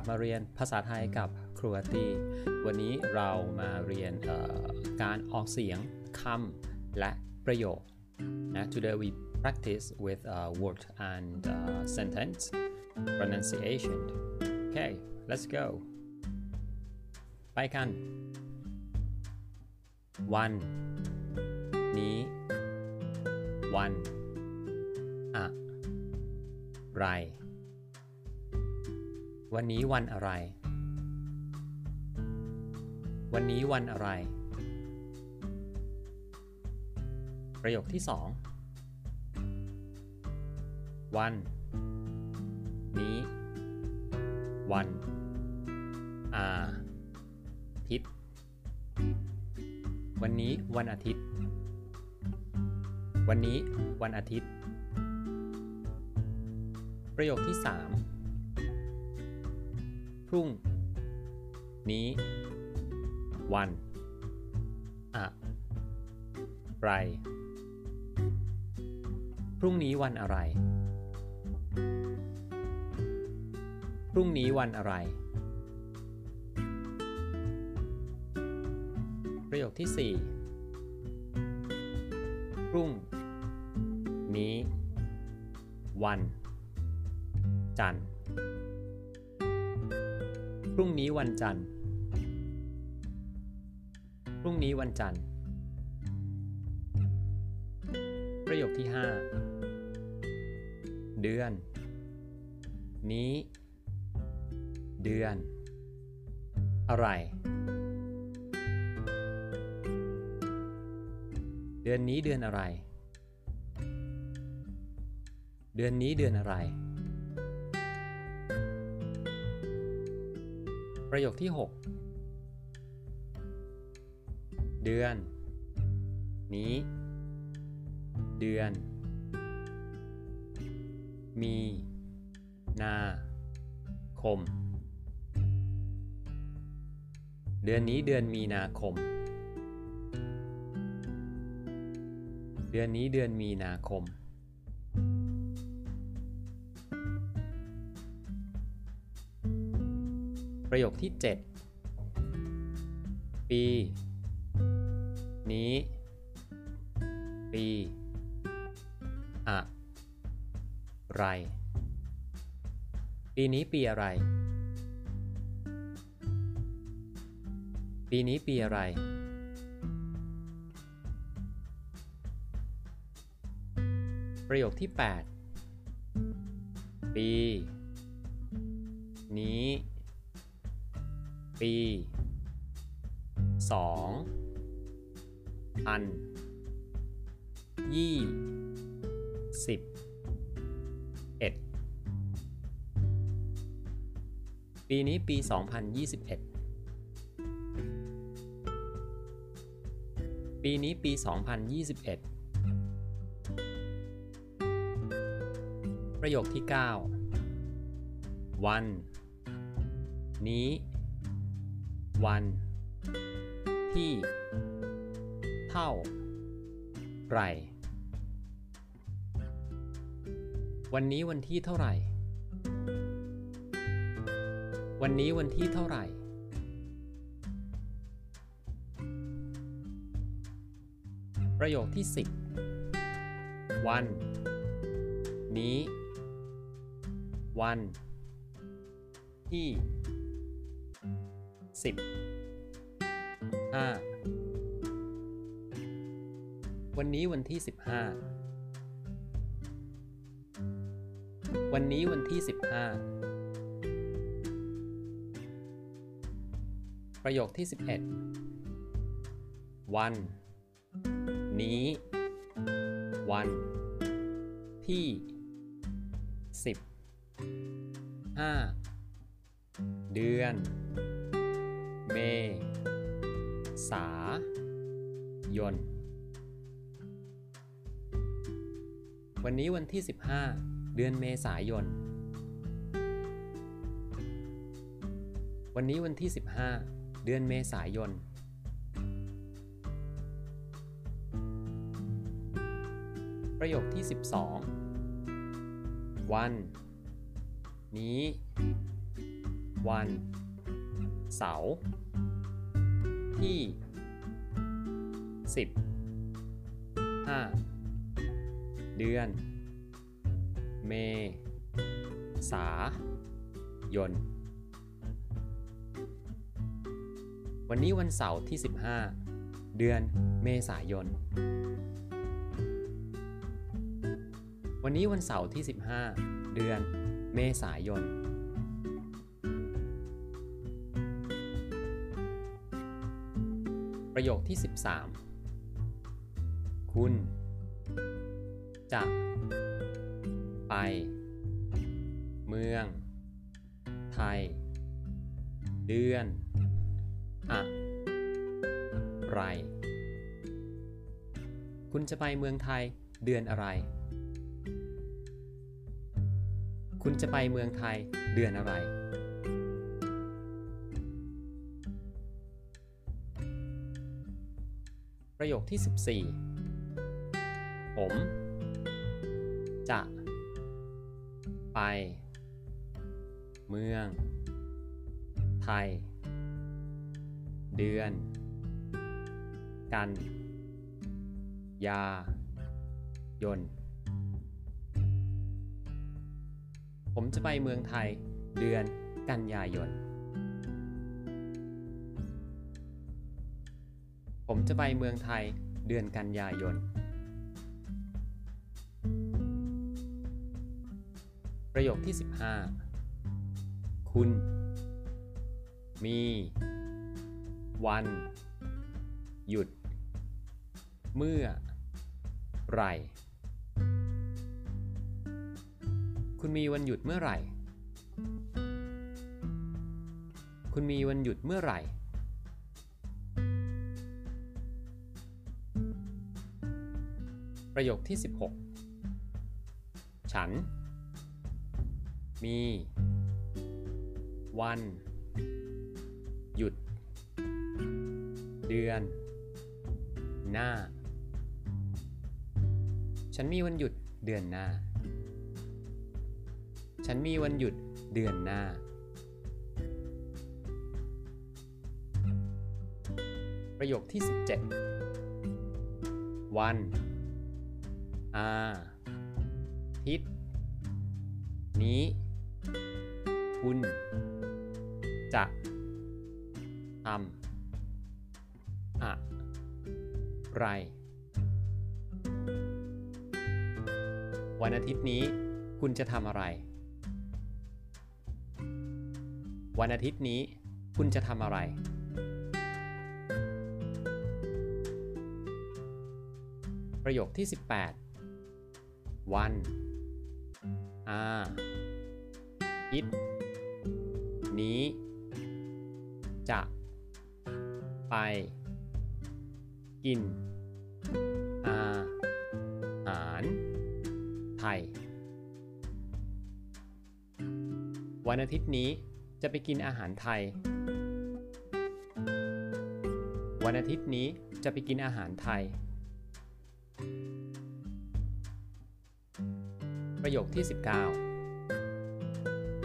ลับมาเรียนภาษาไทยกับครูอาตีวันนี้เรามาเรียนเอ่อการออกเสียงคำและประโยคนะ Today we practice with uh, word and uh, sentence pronunciation Okay let's go ไปกัน วัน นี้ วัน อะไร วันนี้วันอะไร วันนี้วันอะไร ประโยคที่สองวัน นี้ วัน อาทิตย์ วันนี้วันอาทิตย์ วันนี้วันอาทิตย์ ประโยคที่สาม พรุ่ง นี้ วัน อะไร พรุ่งนี้วันอะไร พรุ่งนี้วันอะไร ประโยคที่สี่พรุ่ง นี้ วัน จันทร์ รุ่งนี้วันจันทร์ พรุ่งนี้วันจันทร์ ประโยคที่ห้าเดือน นี้ เดือน อะไร เดือนนี้เดือนอะไร เดือนนี้เดือนอะไร ประโยคที่ 6 เดือน นี้ เดือน มี นา คม เดือนนี้เดือนมีนาคม เดือนนี้เดือนมีนาคม ประโยคที่ 7 ปี นี้ ปีอะไร ปีนี้ปีอะไร ปีนี้ปีอะไร ประโยคที่ 8 ปี นี้ ปีสองพัน ยี่สิบ เอ็ด ปีนี้ปี 2021ปีนี้ปี 2021 ประโยคที่ 9 วัน นี้ วันที่ เท่า ไหร่ วันนี้วันที่เท่าไหร่ วันนี้วันที่เท่าไหร่ ประโยคที่ 10 วัน นี้ วัน ที่ สิบห้าวันนี้วันที่สิบห้าวันนี้วันที่สิบห้าประโยคที่สิบเอ็ดวัน นี้ วัน ที่สิบห้าเดือน เมษายน วันนี้วันที่ 15 เดือนเมษายน วันนี้วันที่ 15 เดือนเมษายน ประโยคที่ 12 วัน นี้ วัน เสาร์ ที่ 10 5 เดือน เมษายน วันนี้วันเสาร์ที่ 15 เดือนเมษายน วันนี้วันเสาร์ที่ 15 เดือนเมษายน ประโยคที่ 13 คุณ จะ ไป เมือง ไทย เดือน อะไร คุณจะไปเมืองไทยเดือนอะไร คุณจะไปเมืองไทยเดือนอะไร ประโยคที่ 14 ผม จะ ไป เมือง ไทย เดือน กัน ยา ยน ผมจะไปเมืองไทย เดือน กันยายน ผมจะไปเมืองไทยเดือนกันยายน ประโยคที่ 15 คุณ มี วัน หยุด เมื่อ ไหรคุณมีวันหยุดเมื่อไหร่ คุณมีวันหยุดเมื่อไหร่ ประโยคที่ 16 ฉัน มี วัน หยุด เดือน หน้า ฉันมีวันหยุดเดือนหน้า ฉันมีวันหยุดเดือนหน้าประโยคที่ 17 วัน อาทิตย์นี้ คุณ จะทำอะไร วันอาทิตย์นี้ คุณจะทำอะไร วันอาทิตย์นี้ คุณจะทำอะไรประโยคที่ 18 วันอาทิตย์นี้ จะ ไป กิน อาหารไทย วันอาทิตย์นี้จะไปกินอาหารไทย วันอาทิตย์นี้จะไปกินอาหารไทย ประโยคที่ 19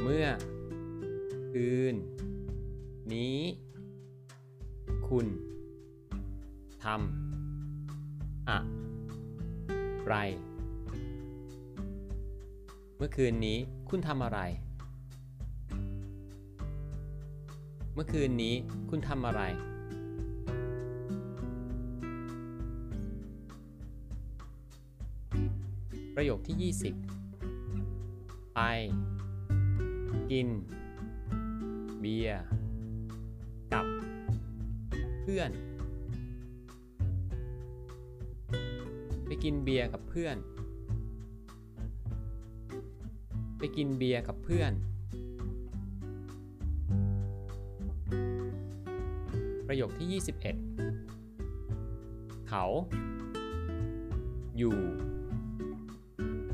เมื่อ คืน นี้ คุณทำอะไร เมื่อคืนนี้คุณทำอะไร เมื่อคืนนี้คุณทำอะไรประโยคที่ 20 ไป กิน เบียร์กับเพื่อน ไปกินเบียร์กับเพื่อน ไปกินเบียร์กับเพื่อน ประโยคที่ 21 เขา อยู่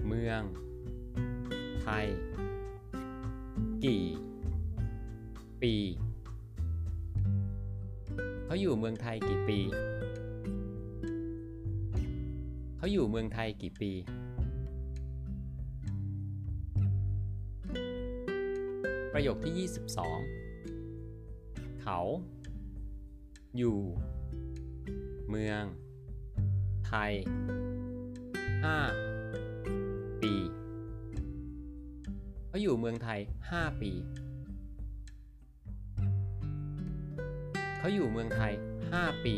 เมือง ไทย กี่ ปีเขาอยู่เมืองไทยกี่ปีเขาอยู่เมืองไทยกี่ปีประโยคที่ 22 เขา อยู่ เมือง ไทย5 เขาอยู่เมืองไทย 5 ปี เขาอยู่เมืองไทย 5 ปี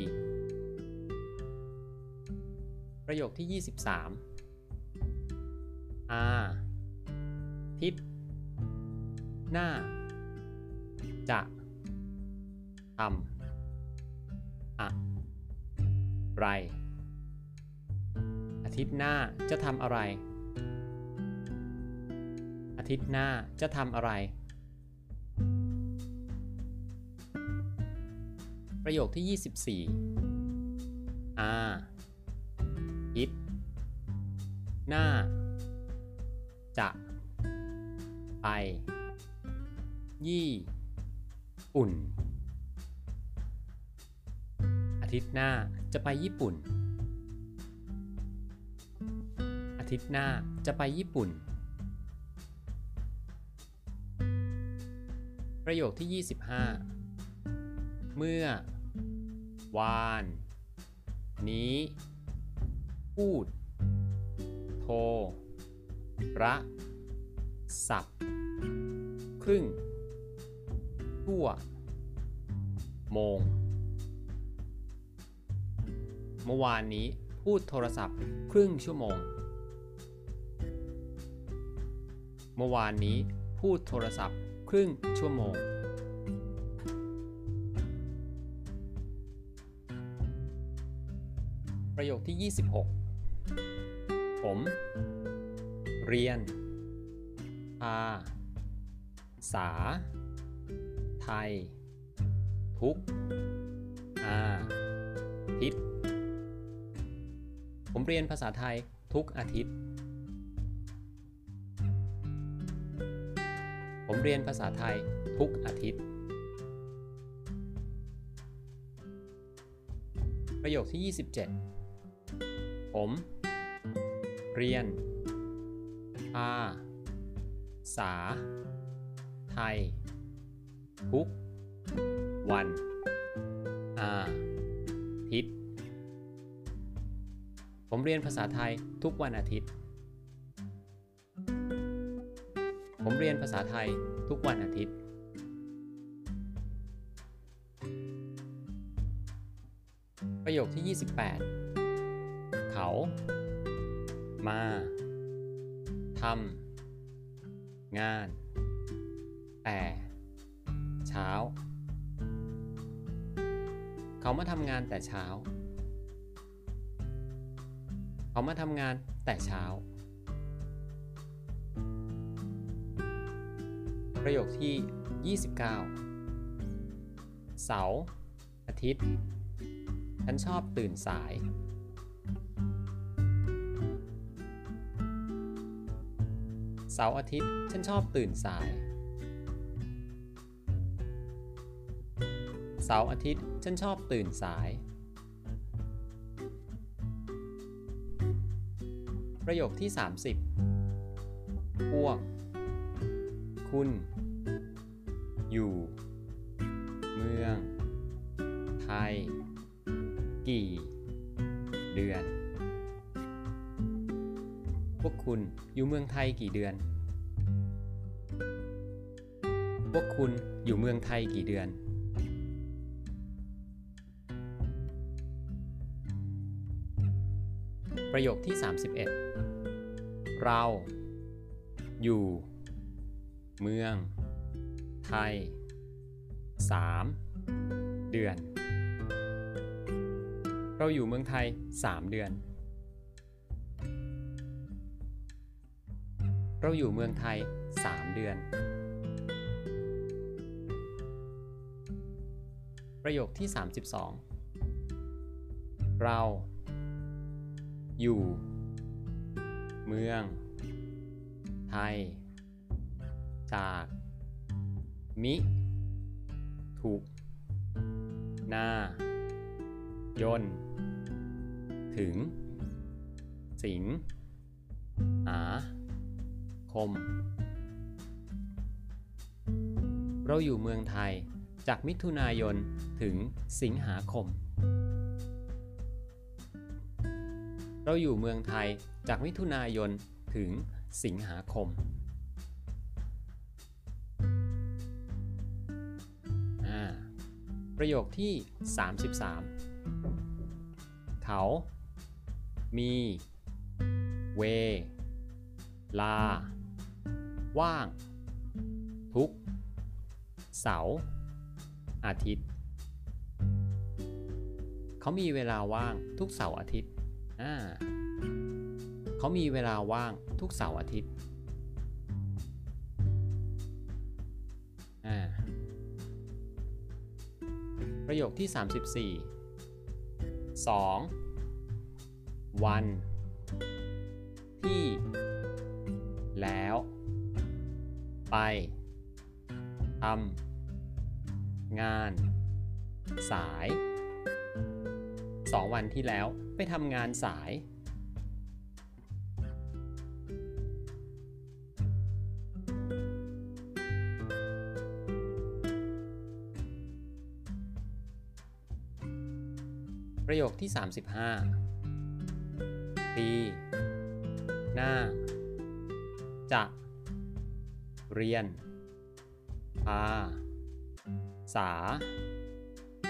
ประโยคที่ 23อาทิตหน้า จะทำอะไร อาทิตย์หน้าจะทำอะไร อาทิตย์หน้าจะทำอะไร ประโยคที่ 24อาทิตย์หน้า จะ ไป ยี่ปุ่น อาทิตย์หน้าจะไปญี่ปุ่น อาทิตย์หน้าจะไปญี่ปุ่น ประโยคที่ 25 เมื่อ วาน นี้ พูด โทรระสับครึ่ง ทั่ว โมง เมื่อวานนี้พูดโทรศัพท์ครึ่งชั่วโมง เมื่อวานนี้พูดโทรศัพท์ ครึ่งชั่วโมง ประโยคที่ 26 ผม เรียน ภาษา ไทย ทุก อาทิตย์ ผมเรียนภาษาไทยทุกอาทิตย์ ผมเรียนภาษาไทยทุกอาทิตย์ ประโยคที่ 27 ผม เรียน ภาษา ไทย ทุก วัน อาทิตย์ ผมเรียนภาษาไทยทุกวันอาทิตย์ ผมเรียนภาษาไทยทุกวันอาทิตย์ ประโยคที่ 28 เขา มาทำงาน แต่ เช้า เขามาทำงานแต่เช้า เขามาทำงานแต่เช้า ประโยคที่ 29 เสาร์อาทิตย์ ฉันชอบตื่นสาย เสาร์อาทิตย์ ฉันชอบตื่นสาย เสาร์อาทิตย์ ฉันชอบตื่นสาย ประโยคที่ 30พวก คุณ อยู่ เมือง ไทย กี่ เดือน พวกคุณอยู่เมืองไทยกี่เดือน พวกคุณอยู่เมืองไทยกี่เดือน ประโยคที่ 31 เรา อยู่ เมือง ไทย 3 เดือน เราอยู่เมืองไทย 3 เดือน เราอยู่เมืองไทย 3 เดือน ประโยคที่ 32 เรา อยู่ เมือง ไทย จาก มิถูกนายน ถึง สิงหาคม เราอยู่เมืองไทยจากมิถุนายนถึงสิงหาคม เราอยู่เมืองไทยจากมิถุนายนถึงสิงหาคม ประโยคที่ 33 เขา มี เว ลา ว่าง ทุก เสาร์อาทิตย์ เขามีเวลาว่างทุกเสาร์อาทิตย์ เขามีเวลาว่างทุกเสาร์อาทิตย์ ประโยคที่ 34 2 วัน ที่ แล้ว ไปทำงาน สาย 2 วันที่แล้วไปทำงานสาย ประโยคที่ 35 ปีหน้า จะ เรียนพาษา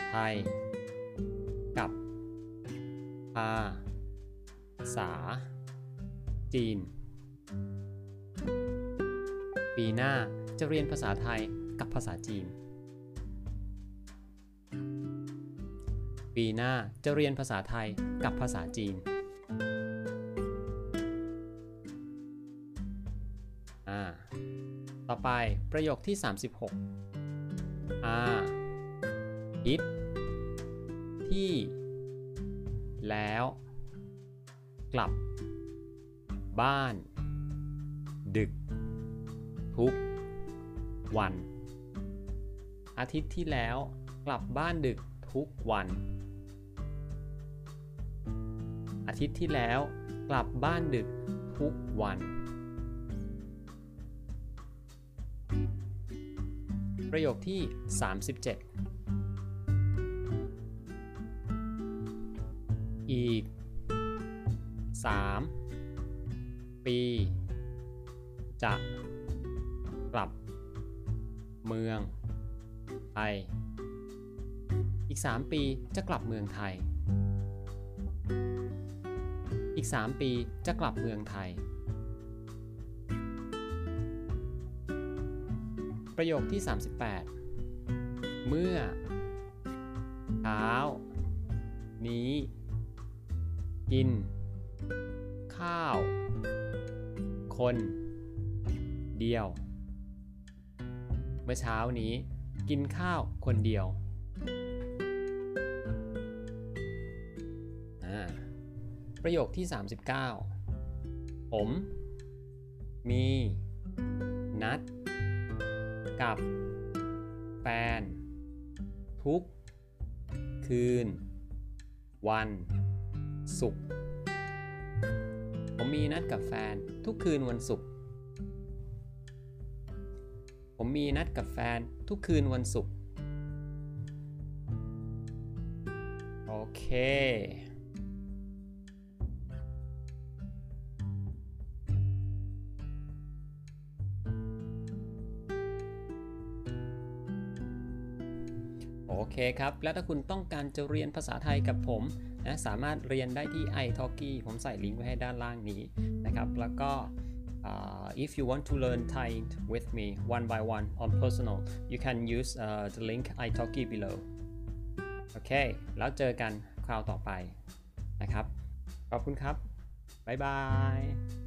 ไทย กับภาษา จีน ปีหน้าจะเรียนภาษาไทยกับภาษาจีน ปีหน้าจะเรียนภาษาไทยกับภาษาจีนอ่าต่อไปประโยคที่ 36อาอิทที่ แล้ว กลับ บ้าน ดึก ทุก วัน อาทิตย์ที่แล้ว กลับบ้านดึกทุกวัน อาทิตย์ที่แล้ว กลับบ้านดึกทุกวัน ประโยคที่ 37 อีก 3 ปี จะกลับ เมืองไทยอีก 3 ปีจะกลับเมืองไทย อีก 3 ปีจะกลับเมืองไทย ประโยคที่ 38 เมื่อเช้านี้ กิน ข้าว คน เดียว เมื่อเช้านี้ กินข้าวคนเดียว ประโยคที่ 39 ผม มี นัด กับ แฟน ทุก คืน วัน ศุกร์ผมมีนัดกับแฟน ทุกคืนวันศุกร์ผมมีนัดกับแฟนทุกคืนวันศุกร์โอเค โอเคครับ แล้วถ้าคุณต้องการจะเรียนภาษาไทยกับผมนะสามารถเรียนได้ที่ iTalki ผมใส่ลิงก์ไว้ให้ด้านล่างนี้นะครับ แล้วก็ uh, if you want to learn Thai with me one by one on personal you can use uh, the link iTalki below โอเค แล้วเจอกันคราวต่อไปนะครับ ขอบคุณครับ บ๊ายบาย